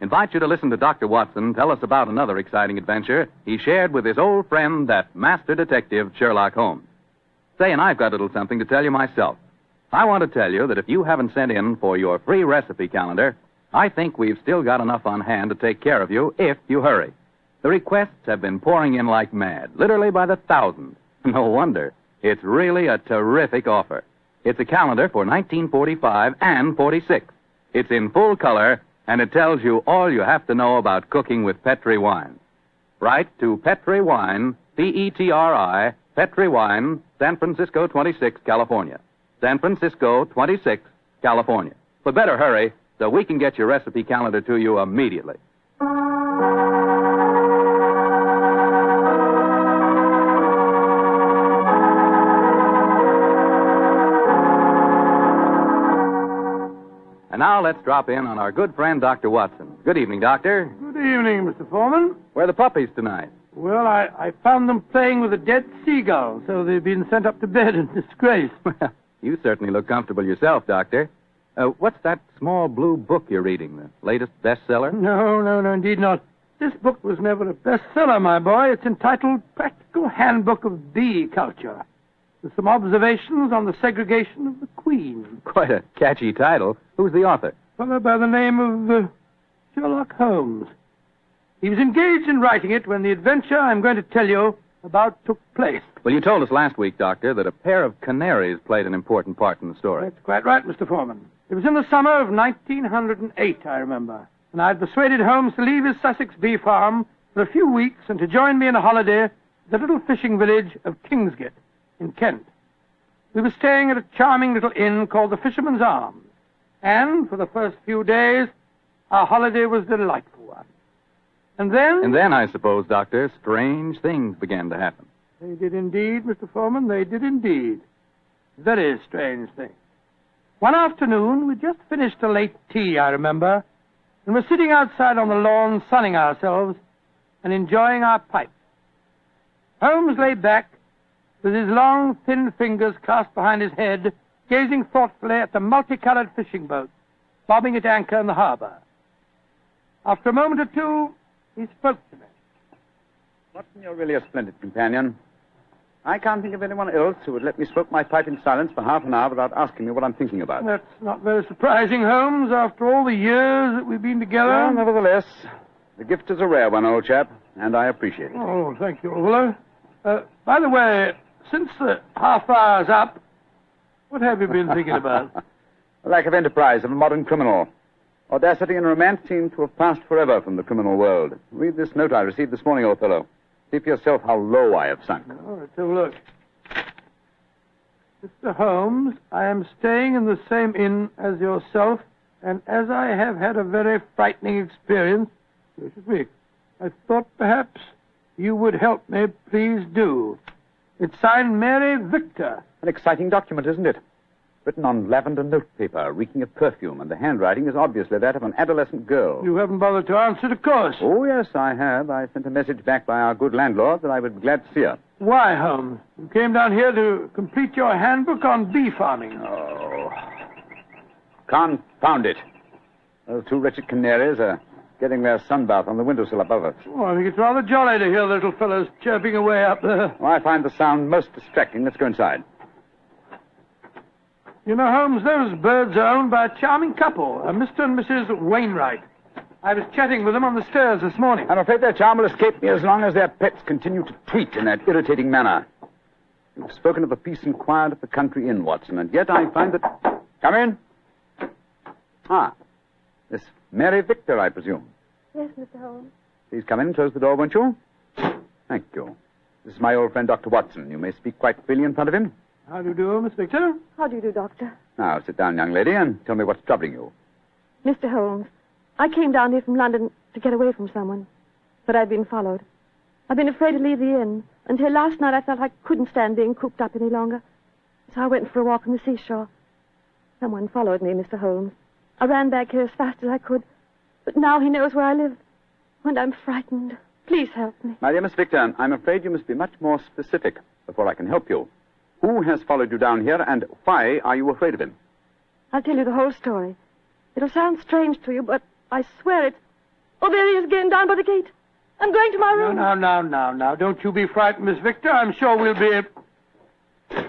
invite you to listen to Dr. Watson tell us about another exciting adventure he shared with his old friend, that master detective, Sherlock Holmes. Say, and I've got a little something to tell you myself. I want to tell you that if you haven't sent in for your free recipe calendar, I think we've still got enough on hand to take care of you if you hurry. The requests have been pouring in like mad, literally by the thousands. No wonder. It's really a terrific offer. It's a calendar for 1945 and 46. It's in full color, and it tells you all you have to know about cooking with Petri wine. Write to Petri Wine, P-E-T-R-I, Petri Wine, San Francisco 26, California. San Francisco 26, California. But better hurry so we can get your recipe calendar to you immediately. And now let's drop in on our good friend, Dr. Watson. Good evening, Doctor. Good evening, Mr. Foreman. Where are the puppies tonight? Well, I, I found them playing with a dead seagull, so they've been sent up to bed in disgrace. Well, you certainly look comfortable yourself, Doctor. Uh, what's that small blue book you're reading? The latest bestseller? No, no, no, indeed not. This book was never a bestseller, my boy. It's entitled Practical Handbook of Bee Culture. Some observations on the segregation of the queen. Quite a catchy title. Who's the author? Fellow by the name of uh, Sherlock Holmes. He was engaged in writing it when the adventure I'm going to tell you about took place. Well, you told us last week, Doctor, that a pair of canaries played an important part in the story. That's quite right, Mr. Foreman. It was in the summer of 1908, I remember, and I'd persuaded Holmes to leave his Sussex bee farm for a few weeks and to join me in a holiday at the little fishing village of Kingsgate in Kent. We were staying at a charming little inn called the Fisherman's Arms, and for the first few days, our holiday was a delightful one. And then. And then, I suppose, Doctor, strange things began to happen. They did indeed, Mr. Foreman. They did indeed. Very strange things. One afternoon, we'd just finished a late tea, I remember, and were sitting outside on the lawn sunning ourselves and enjoying our pipes. Holmes lay back with his long, thin fingers clasped behind his head, gazing thoughtfully at the multicolored fishing boat bobbing at anchor in the harbor. After a moment or two, he spoke to me. Watson, you're really a splendid companion. I can't think of anyone else who would let me smoke my pipe in silence for half an hour without asking me what I'm thinking about. That's not very surprising, Holmes, after all the years that we've been together. Well, nevertheless, the gift is a rare one, old chap, and I appreciate it. Oh, thank you, old fellow. Uh, by the way, since the half hour's up, what have you been thinking about? Lack of enterprise of a modern criminal. Audacity and romance seem to have passed forever from the criminal world. Read this note I received this morning, old fellow. See for yourself how low I have sunk. All right, have a look. Mr. Holmes, I am staying in the same inn as yourself, and as I have had a very frightening experience this week, I thought perhaps you would help me. Please do. It's signed Mary Victor. An exciting document, isn't it? written on lavender notepaper, reeking of perfume, and the handwriting is obviously that of an adolescent girl. You haven't bothered to answer, of course. Oh, yes, I have. I sent a message back by our good landlord that I would be glad to see her. Why, Holmes? You came down here to complete your handbook on bee farming. Oh. Confound it. Those two wretched canaries are getting their sunbath on the windowsill above us. Oh, I think it's rather jolly to hear the little fellows chirping away up there. Oh, I find the sound most distracting. Let's go inside. You know, Holmes, those birds are owned by a charming couple, a Mr. and Mrs. Wainwright. I was chatting with them on the stairs this morning. I'm afraid their charm will escape me as long as their pets continue to tweet in that irritating manner. You've spoken of the peace and quiet of the country inn, Watson, and yet I find that. Come in. Ah, Miss Mary Victor, I presume. Yes, Mr. Holmes. Please come in. Close the door, won't you? Thank you. This is my old friend, Dr. Watson. You may speak quite freely in front of him. How do you do, Miss Victor? How do you do, Doctor? Now, sit down, young lady, and tell me what's troubling you. Mr. Holmes, I came down here from London to get away from someone, but I've been followed. I've been afraid to leave the inn. Until last night, I felt I couldn't stand being cooped up any longer. So I went for a walk on the seashore. Someone followed me, Mr. Holmes. I ran back here as fast as I could, but now he knows where I live, and I'm frightened. Please help me. My dear Miss Victor, I'm afraid you must be much more specific before I can help you. Who has followed you down here, and why are you afraid of him? I'll tell you the whole story. It'll sound strange to you, but I swear it. Oh, there he is again down by the gate. I'm going to my No, room. now, now, now, now. Don't you be frightened, Miss Victor. I'm sure we'll be.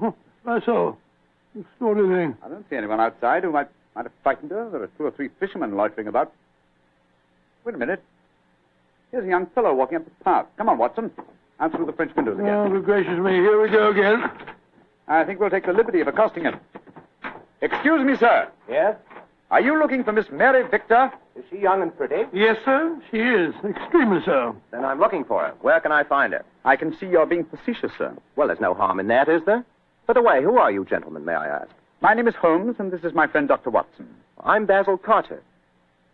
Oh, I saw. Extraordinary thing. I don't see anyone outside who might, might have frightened her. There are two or three fishermen loitering about. Wait a minute. Here's a young fellow walking up the path. Come on, Watson. Out through the French windows again. Oh, good gracious me. Here we go again. I think we'll take the liberty of accosting him. Excuse me, sir. Yes? Are you looking for Miss Mary Victor? Is she young and pretty? Yes, sir. She is. Extremely so. Then I'm looking for her. Where can I find her? I can see you're being facetious, sir. Well, there's no harm in that, is there? By the way, who are you gentlemen, may I ask? My name is Holmes, and this is my friend Dr. Watson. I'm Basil Carter.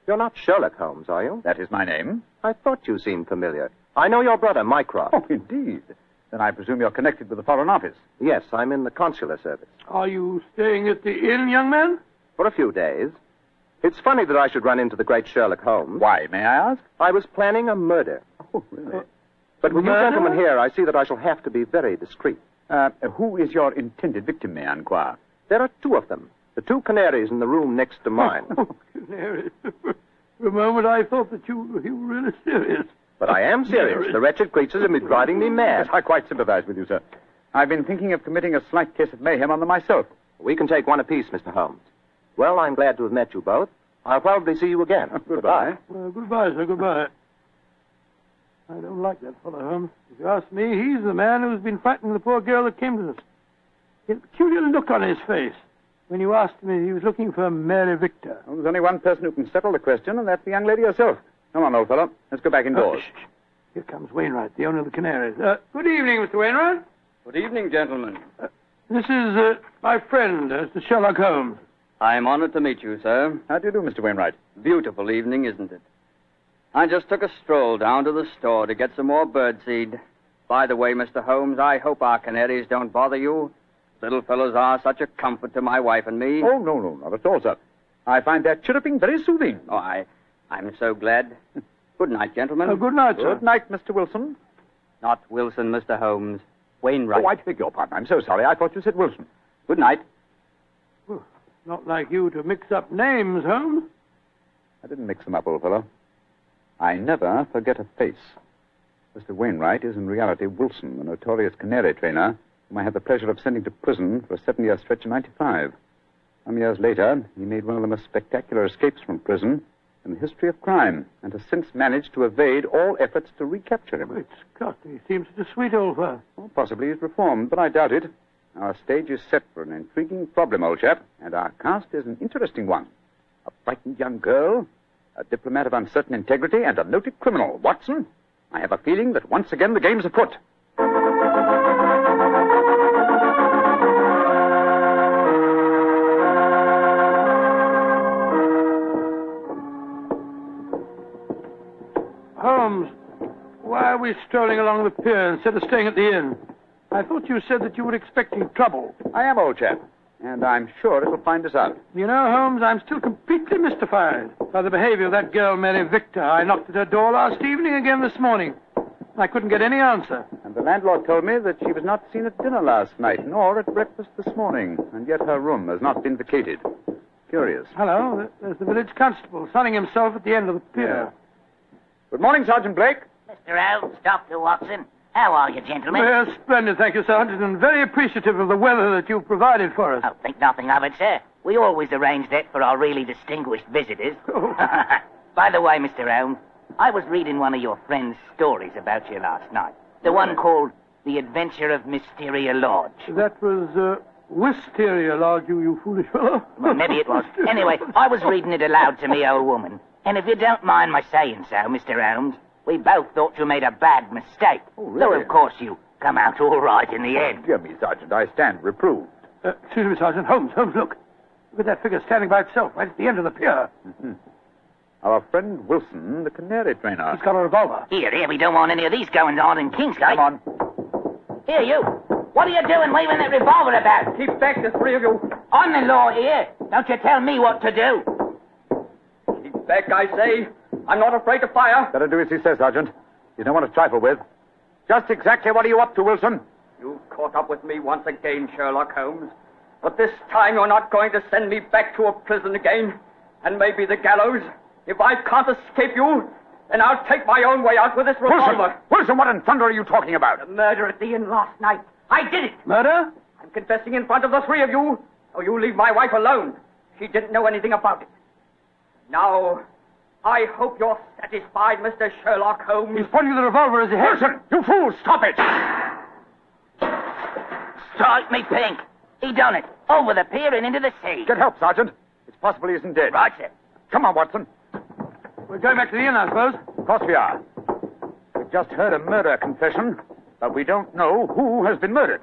You're not Sherlock Holmes, are you? That is my name. I thought you seemed familiar. I know your brother, Mycroft. Oh, indeed. Then I presume you're connected with the Foreign Office. Yes, I'm in the consular service. Are you staying at the inn, young man? For a few days. It's funny that I should run into the great Sherlock Holmes. Why, may I ask? I was planning a murder. Oh, really? But with you gentlemen here, I see that I shall have to be very discreet. Uh, who is your intended victim, may I inquire? There are two of them. The two canaries in the room next to mine. Oh, canary. For a moment, I thought that you, you were really serious. But I am serious. The wretched creatures have been driving me mad. Yes, I quite sympathize with you, sir. I've been thinking of committing a slight case of mayhem on them myself. We can take one apiece, Mr. Holmes. Well, I'm glad to have met you both. I'll probably see you again. Goodbye. Well, goodbye, sir. Goodbye. I don't like that fellow, Holmes. If you ask me, he's the man who's been frightening the poor girl that came to us. He had a peculiar look on his face when you asked him if he was looking for Mary Victor. Well, there's only one person who can settle the question, and that's the young lady herself. Come on, old fellow. Let's go back Oh, indoors. shh, shh. Here comes Wainwright, the owner of the Canaries. Uh, good evening, Mr. Wainwright. Good evening, gentlemen. This is uh, my friend, uh, Mr. Sherlock Holmes. I am honored to meet you, sir. How do you do, Mr. Wainwright? Beautiful evening, isn't it? I just took a stroll down to the store to get some more birdseed. By the way, Mr. Holmes, I hope our canaries don't bother you. Little fellows are such a comfort to my wife and me. Oh, no, no, not at all, sir. I find their chirruping very soothing. Oh, I, I'm so glad. Good night, gentlemen. Uh, good night, sir. Good night, Mr. Wilson. Not Wilson, Mr. Holmes. Wainwright. Oh, I beg your pardon. I'm so sorry. I thought you said Wilson. Good night. Not like you to mix up names, Holmes. I didn't mix them up, old fellow. I never forget a face. Mr. Wainwright is in reality Wilson, the notorious canary trainer, whom I had the pleasure of sending to prison for a seven-year stretch in 95. Some years later, he made one of the most spectacular escapes from prison in the history of crime, and has since managed to evade all efforts to recapture him. Great Scott, he seems such a sweet old fellow. Well, possibly he's reformed, but I doubt it. Our stage is set for an intriguing problem, old chap, and our cast is an interesting one. A frightened young girl, a diplomat of uncertain integrity, and a noted criminal. Watson, I have a feeling that once again the game's afoot. Holmes, why are we strolling along the pier instead of staying at the inn? I thought you said that you were expecting trouble. I am, old chap. And I'm sure it'll find us out. You know, Holmes, I'm still completely mystified by the behavior of that girl, Mary Victor. I knocked at her door last evening again this morning. I couldn't get any answer. And the landlord told me that she was not seen at dinner last night, nor at breakfast this morning. And yet her room has not been vacated. Curious. Hello, there's the village constable sunning himself at the end of the pier. Good morning, Sergeant Blake. Mr. Holmes, Dr. Watson. How are you, gentlemen? Well, splendid, thank you, Sergeant, and very appreciative of the weather that you've provided for us. Oh, think nothing of it, sir. We always arrange that for our really distinguished visitors. Oh. By the way, Mr. Holmes, I was reading one of your friend's stories about you last night. The one called The Adventure of Mysteria Lodge. That was uh, Wisteria Lodge, you, you foolish fellow. Well, maybe it was. Anyway, I was reading it aloud to me old woman. And if you don't mind my saying so, Mr. Holmes, we both thought you made a bad mistake. Oh, really? Though, of course, you come out all right in the end. Dear me, Sergeant, I stand reproved. Uh, excuse me, Sergeant. Holmes, Holmes, look. Look at that figure standing by itself right at the end of the pier. Our friend Wilson, the canary trainer. He's got a revolver. Here, here, we don't want any of these going on in Kingsgate. Come on. Here, you. What are you doing waving that revolver about? Keep back, the three of you. I'm the law here. Don't you tell me what to do. Keep back, I say. I'm not afraid to fire. Better do as he says, Sergeant. You don't want to trifle with. Just exactly what are you up to, Wilson? You've caught up with me once again, Sherlock Holmes. But this time you're not going to send me back to a prison again, and maybe the gallows. If I can't escape you, then I'll take my own way out with this revolver. Wilson, what in thunder are you talking about? The murder at the inn last night. I did it. Murder? I'm confessing in front of the three of you. Oh, you leave my wife alone. She didn't know anything about it. Now, I hope you're satisfied, Mr. Sherlock Holmes. He's pointing the revolver as he heads. Wilson, you fool, stop it! Strike me pink. He done it. Over the pier and into the sea. Get help, Sergeant. It's possible he isn't dead. Right, sir. Come on, Watson. We're going back to the inn, I suppose. Of course we are. We've just heard a murder confession, but we don't know who has been murdered.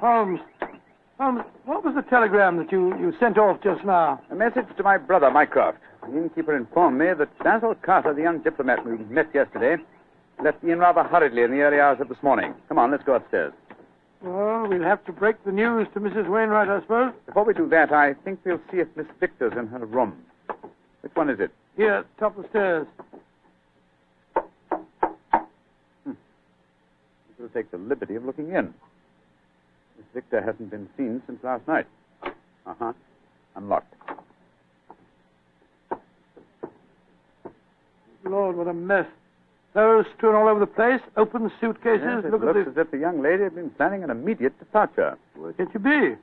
Holmes. Holmes, what was the telegram that you, you sent off just now? A message to my brother, Mycroft. The innkeeper informed me that Basil Carter, the young diplomat we met yesterday, left the inn rather hurriedly in the early hours of this morning. Come on, let's go upstairs. Well, we'll have to break the news to Mrs. Wainwright, I suppose. Before we do that, I think we'll see if Miss Victor's in her room. Which one is it? Here, top of the stairs. Hmm. We'll take the liberty of looking in. Miss Victor hasn't been seen since last night. Uh huh. Unlocked. Lord, what a mess. Clothes strewn all over the place, open suitcases. Yes, it Look looks at as if the young lady had been planning an immediate departure. the. Where could you be?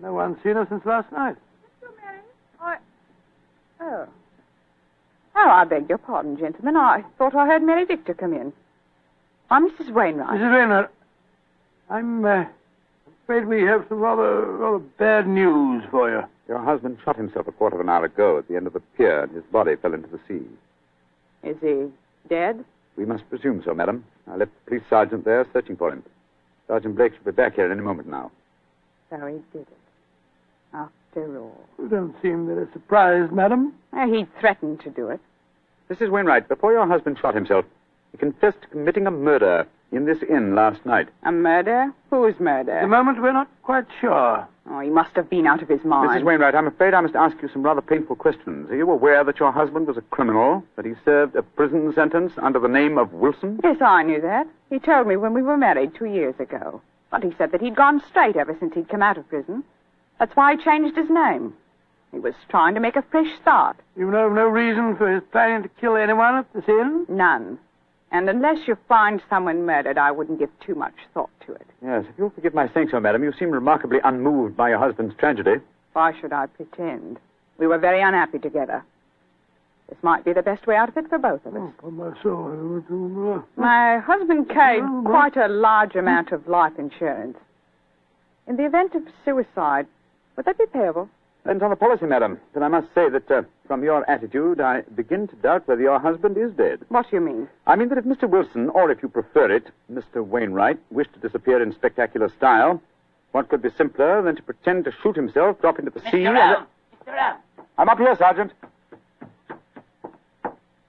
No one's seen her since last night. Mr. Mary, I... Oh. Oh, I beg your pardon, gentlemen. I thought I heard Mary Victor come in. I'm Mrs. Wainwright. Mrs. Wainwright, I'm uh, afraid we have some rather, rather bad news for you. Your husband shot himself a quarter of an hour ago at the end of the pier, and his body fell into the sea. Is he dead? We must presume so, madam. I left the police sergeant there searching for him. Sergeant Blake should be back here any moment now. So he did it. After all. You don't seem very surprised, madam. He threatened to do it. Mrs. Wainwright, before your husband shot himself, he confessed to committing a murder in this inn last night. A murder? Whose At the moment, we're not quite sure. Oh, he must have been out of his mind. Mrs. Wainwright, I'm afraid I must ask you some rather painful questions. Are you aware that your husband was a criminal, that he served a prison sentence under the name of Wilson? Yes, I knew that. He told me when we were married two years ago. But he said that he'd gone straight ever since he'd come out of prison. That's why he changed his name. He was trying to make a fresh start. You know of no reason for his planning to kill anyone at this inn? None. And unless you find someone murdered, I wouldn't give too much thought to it. Yes, if you'll forgive my saying so, madam, you seem remarkably unmoved by your husband's tragedy. Why should I pretend? We were very unhappy together. This might be the best way out of it for both of us. Oh, my soul. My husband carried quite a large amount of life insurance. In the event of suicide, would that be payable? Depends on the policy, madam. But I must say that, uh, from your attitude, I begin to doubt whether your husband is dead. What do you mean? I mean that if Mr. Wilson, or if you prefer it, Mr. Wainwright, wished to disappear in spectacular style, What could be simpler than to pretend to shoot himself, drop into the sea, Mr. and... Holmes! Mr. Holmes! I'm up here, Sergeant.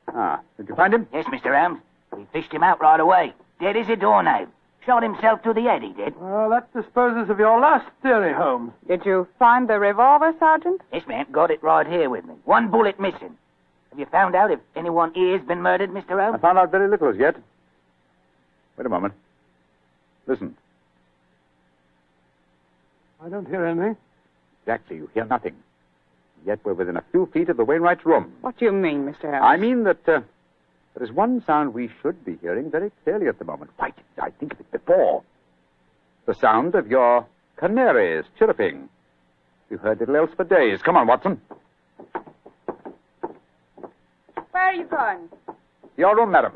Ah, did you find him? Yes, Mr. Holmes. We fished him out right away. Dead as a doornail. Shot himself through the head, he did. Well, that disposes of your last theory, Holmes. Did you find the revolver, Sergeant? Yes, ma'am. Got it right here with me. One bullet missing. Have you found out if anyone here's been murdered, Mr. Holmes? I Holmes? found out very little as yet. Wait a moment. Listen. I don't hear anything. Exactly, you hear nothing. Yet we're within a few feet of the Wainwright's room. What do you mean, Mr. Holmes? I mean that uh, there is one sound we should be hearing very clearly at the moment. Why didn't I think of it before? The sound of your canaries chirruping. You've heard little else for days. Come on, Watson. Where are you going? Your room, madam.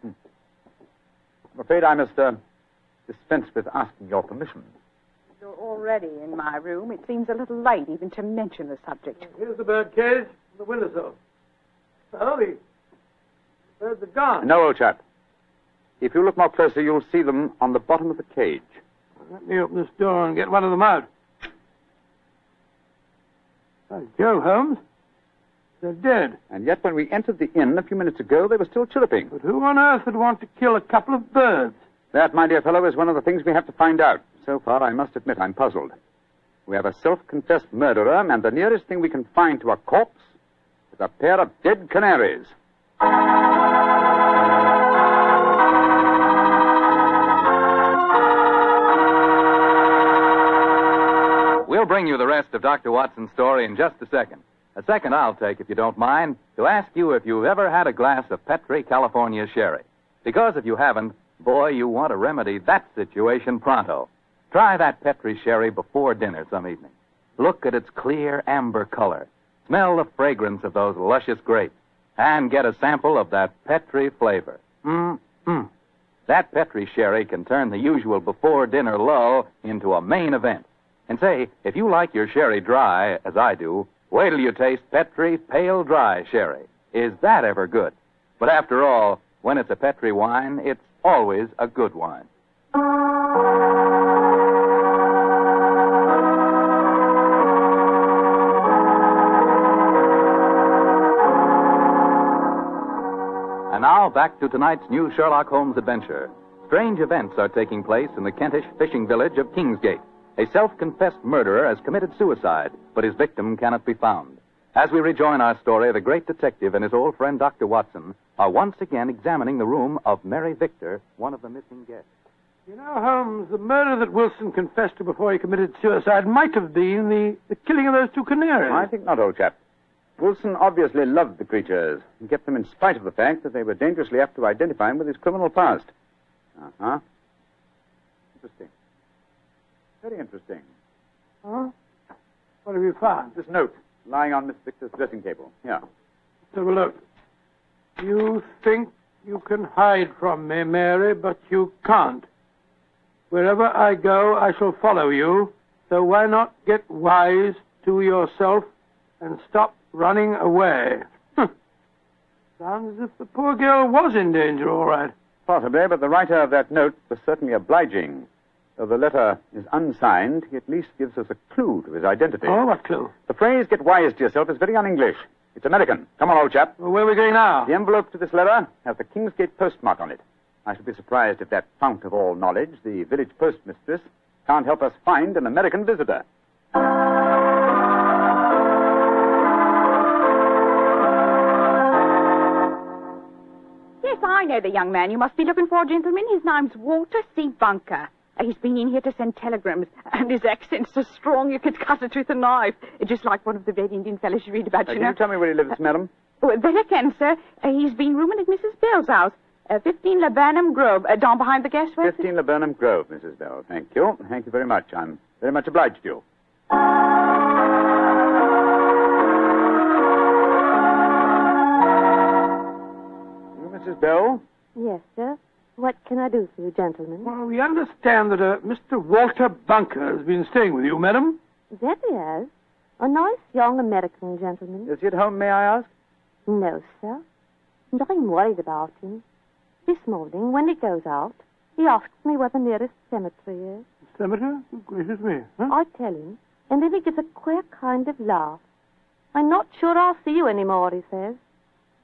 Hmm. I'm afraid I must uh, dispense with asking your permission. You're already in my room. It seems a little late even to mention the subject. Here's the bird cage, the windowsill. Oh, the birds are gone. No, old chap. If you look more closely, you'll see them on the bottom of the cage. Let me open this door and get one of them out. By Joe, Holmes. They're dead. And yet, when we entered the inn a few minutes ago, they were still chirruping. But who on earth would want to kill a couple of birds? That, my dear fellow, is one of the things we have to find out. So far, I must admit I'm puzzled. We have a self-confessed murderer, and the nearest thing we can find to a corpse is a pair of dead canaries. We'll bring you the rest of Dr. Watson's story in just a second. A second I'll take, if you don't mind, to ask you if you've ever had a glass of Petri California sherry. Because if you haven't, boy, you want to remedy that situation pronto. Try that Petri sherry before dinner some evening. Look at its clear amber color. Smell the fragrance of those luscious grapes. And get a sample of that Petri flavor. Mmm. That Petri sherry can turn the usual before dinner lull into a main event. And say, if you like your sherry dry, as I do, wait till you taste Petri Pale Dry Sherry. Is that ever good? But after all, when it's a Petri wine, it's always a good wine. And now back to tonight's new Sherlock Holmes adventure. Strange events are taking place in the Kentish fishing village of Kingsgate. A self confessed murderer has committed suicide, but his victim cannot be found. As we rejoin our story, the great detective and his old friend Dr. Watson are once again examining the room of Mary Victor, one of the missing guests. You know, Holmes, the murder that Wilson confessed to before he committed suicide might have been the, the killing of those two canaries. I think not, old chap. Wilson obviously loved the creatures and kept them in spite of the fact that they were dangerously apt to identify him with his criminal past. Uh huh. Interesting. Very interesting. Huh? What have you found? This note lying on Miss Victor's dressing table. Here. Let's have a look. You think you can hide from me, Mary, but you can't. Wherever I go, I shall follow you. So why not get wise to yourself and stop running away? Sounds as if the poor girl was in danger, all right. Possibly, but the writer of that note was certainly obliging. Though the letter is unsigned, he at least gives us a clue to his identity. Oh, what clue? The phrase, get wise to yourself, is very un-English. It's American. Come on, old chap. Well, where are we going now? The envelope to this letter has the Kingsgate postmark on it. I should be surprised if that fount of all knowledge, the village postmistress, can't help us find an American visitor. I know the young man you must be looking for, gentlemen. His name's Walter C. Bunker. Uh, He's been in here to send telegrams, and his accent's so strong you could cut it with a knife. Just like one of the Red Indian fellows you read about, Uh, you can know. you tell me where he lives, madam? Oh, that I can, sir. Uh, he's been rooming at Mrs. Bell's house, uh, 15 Laburnum Grove, uh, down behind the gas works. 15 Laburnum Grove, Mrs. Bell. Thank you. Thank you very much. I'm very much obliged to you. Mrs. Bell? Yes, sir. What can I do for you, gentlemen? Well, we understand that uh, Mr. Walter Bunker has been staying with you, madam. That he has. A nice young American gentleman. Is he at home, may I ask? No, sir. And I'm worried about him. This morning, when he goes out, he asks me where the nearest cemetery is. Cemetery? Good gracious me. Huh? I tell him, and then he gives a queer kind of laugh. I'm not sure I'll see you anymore, he says.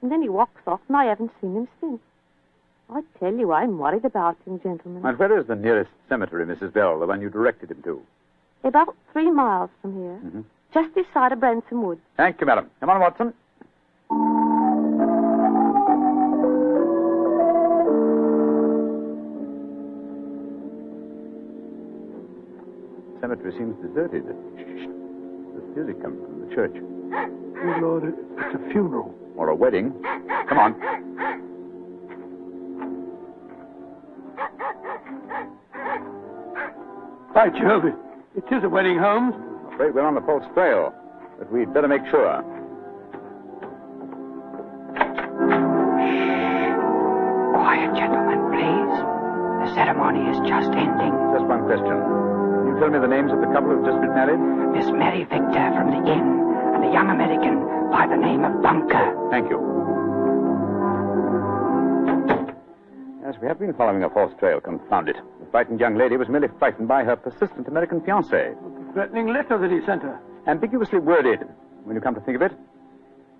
And then he walks off, and I haven't seen him since. I tell you, I'm worried about him, gentlemen. And where is the nearest cemetery, Mrs. Bell, the one you directed him to? About three miles from here, Mm-hmm. just this side of Branson Wood. Thank you, madam. Come on, Watson. Cemetery seems deserted. Shh. The music comes from the church. Good Lord, it's a funeral. Or a wedding. Come on. By Jove, it, it is a wedding, Holmes. I'm afraid we're on the false trail, but we'd better make sure. Quiet, gentlemen, please. The ceremony is just ending. Just one question. Can you tell me the names of the couple who've just been married? Miss Mary Victor from the inn and a young American by the name of Bunker. Thank you. Yes, we have been following a false trail, confound it. The frightened young lady was merely frightened by her persistent American fiancé. The threatening letter that he sent her. Ambiguously worded, when you come to think of it.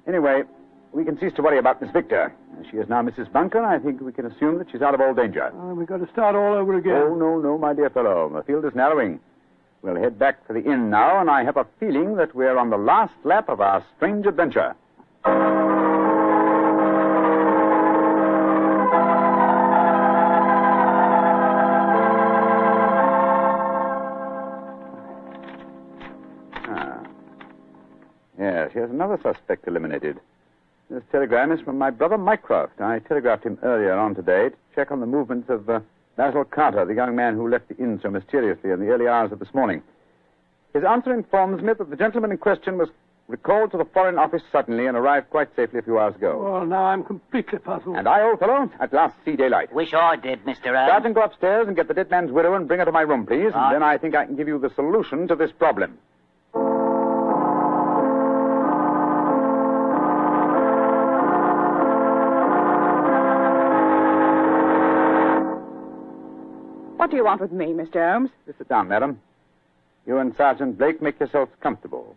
Anyway, we can cease to worry about Miss Victor. As She is now Mrs. Bunker. I think we can assume that she's out of all danger. Uh, we've got to start all over again. Oh, no, no, my dear fellow. The field is narrowing. We'll head back to the inn now, and I have a feeling that we're on the last lap of our strange adventure. Ah. Yes, here's another suspect eliminated. This telegram is from my brother Mycroft. I telegraphed him earlier on today to check on the movements of uh, Basil Carter, the young man who left the inn so mysteriously in the early hours of this morning. His answer informs me that the gentleman in question was recalled to the Foreign Office suddenly and arrived quite safely a few hours ago. Well, now I'm completely puzzled. And I, old fellow, at last see daylight. Wish I did, Mr. Holmes. Sergeant, go upstairs and get the dead man's widow and bring her to my room, please. Right. And ah. then I think I can give you the solution to this problem. What do you want with me, Mr. Holmes? Just sit down, madam. You and Sergeant Blake make yourselves comfortable.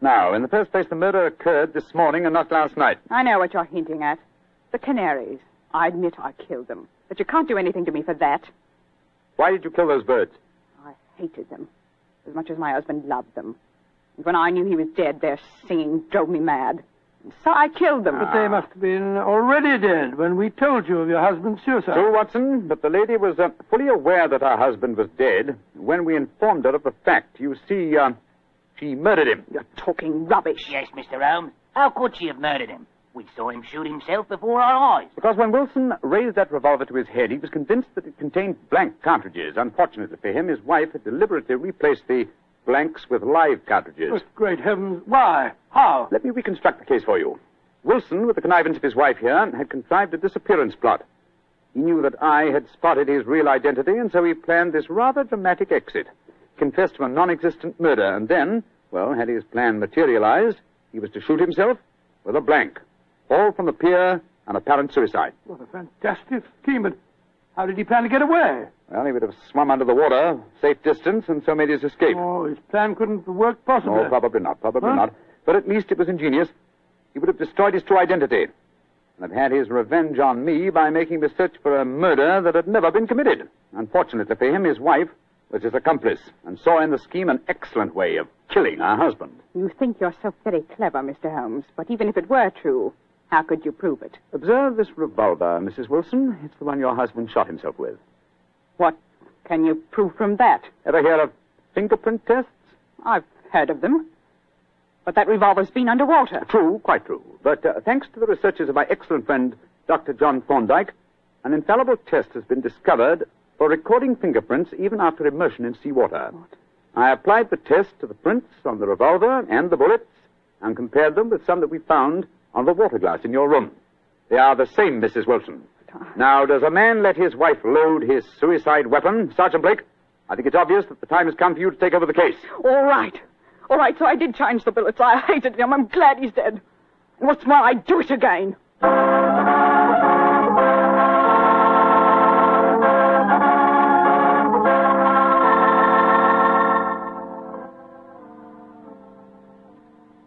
Now, in the first place, the murder occurred this morning and not last night. I know what you're hinting at. The canaries. I admit I killed them. But you can't do anything to me for that. Why did you kill those birds? I hated them. As much as my husband loved them. And when I knew he was dead, their singing drove me mad. And so I killed them. But they must have been already dead when we told you of your husband's suicide. True, Watson, but the lady was uh, fully aware that her husband was dead when we informed her of the fact. You see, uh, she murdered him. You're talking rubbish. Yes, Mr. Holmes. How could she have murdered him? We saw him shoot himself before our eyes. Because when Wilson raised that revolver to his head, he was convinced that it contained blank cartridges. Unfortunately for him, his wife had deliberately replaced the blanks with live cartridges. But great heavens, why? How? Let me reconstruct the case for you. Wilson, with the connivance of his wife here, had contrived a disappearance plot. He knew that I had spotted his real identity, and so he planned this rather dramatic exit. Confessed to a non-existent murder, and then, well, had his plan materialized, he was to shoot himself with a blank. All from the pier, an apparent suicide. What a fantastic scheme, but how did he plan to get away? Well, he would have swum under the water, safe distance, and so made his escape. Oh, his plan couldn't have worked possibly. No, probably not. Probably Huh? not. But at least it was ingenious. He would have destroyed his true identity. And have had his revenge on me by making me search for a murder that had never been committed. Unfortunately for him, his wife was his accomplice and saw in the scheme an excellent way of killing her husband. You think you're so very clever, Mr. Holmes. But even if it were true, how could you prove it? Observe this revolver, Mrs. Wilson. It's the one your husband shot himself with. What can you prove from that? Ever hear of fingerprint tests? I've heard of them. But that revolver's been underwater. True, quite true. But uh, thanks to the researches of my excellent friend, Dr. John Thorndyke, an infallible test has been discovered for recording fingerprints even after immersion in seawater. What? I applied the test to the prints on the revolver and the bullets and compared them with some that we found on the water glass in your room. They are the same, Mrs. Wilson. Now, does a man let his wife load his suicide weapon? Sergeant Blake, I think it's obvious that the time has come for you to take over the case. All right. All right, so I did change the bullets. I hated him. I'm glad he's dead. And what's more, I'd do it again.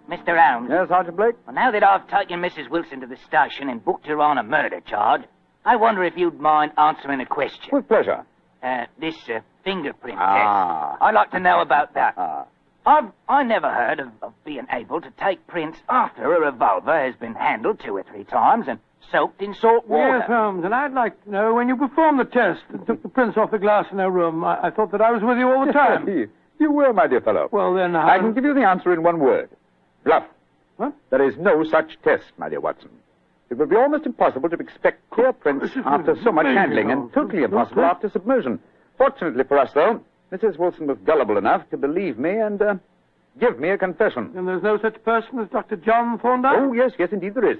Mr. Holmes. Yes, Sergeant Blake? Well, now that I've taken Mrs. Wilson to the station and booked her on a murder charge, I wonder if you'd mind answering a question. With pleasure. Uh, this uh, fingerprint Ah. test. I'd like to know about that. Ah. I've I never heard of, of being able to take prints after a revolver has been handled two or three times and soaked in salt water. Yes, Holmes, and I'd like to know when you performed the test and took the prints off the glass in her room. I, I thought that I was with you all the time. you were, my dear fellow. well, then, I how... can give you the answer in one word. Bluff. What? There is no such test, my dear Watson. It would be almost impossible to expect clear prints after so much handling, and totally impossible after submersion. Fortunately for us, though, Mrs. Wilson was gullible enough to believe me and uh, give me a confession. And there's no such person as Dr. John Thorndyke? Oh, yes, yes, indeed there is.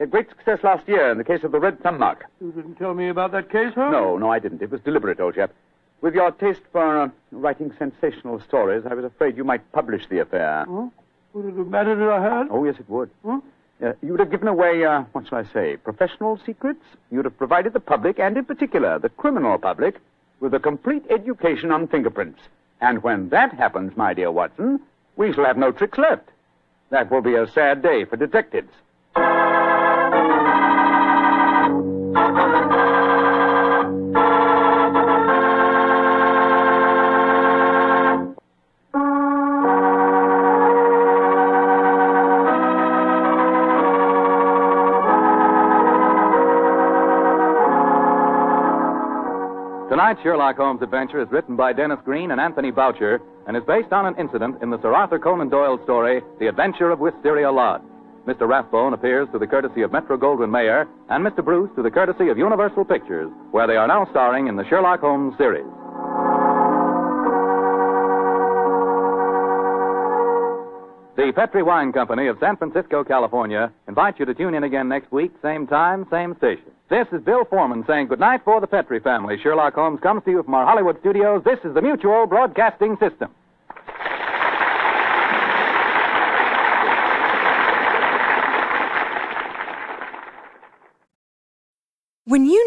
A great success last year in the case of the red thumb mark. You didn't tell me about that case, Holmes? No, no, I didn't. It was deliberate, old chap. With your taste for uh, writing sensational stories, I was afraid you might publish the affair. Huh? Would it have mattered if I had? Oh, yes, it would. Huh? Uh, you would have given away, uh, what shall I say, professional secrets. You would have provided the public, and in particular the criminal public, with a complete education on fingerprints. And when that happens, my dear Watson, we shall have no tricks left. That will be a sad day for detectives. Tonight's Sherlock Holmes adventure is written by Denis Green and Anthony Boucher and is based on an incident in the Sir Arthur Conan Doyle story, The Adventure of Wisteria Lodge. Mr. Rathbone appears through the courtesy of Metro Goldwyn Mayer and Mr. Bruce through the courtesy of Universal Pictures, where they are now starring in the Sherlock Holmes series. The Petri Wine Company of San Francisco, California, invites you to tune in again next week, same time, same station. This is Bill Foreman saying goodnight for the Petri family. Sherlock Holmes comes to you from our Hollywood studios. This is the Mutual Broadcasting System. When you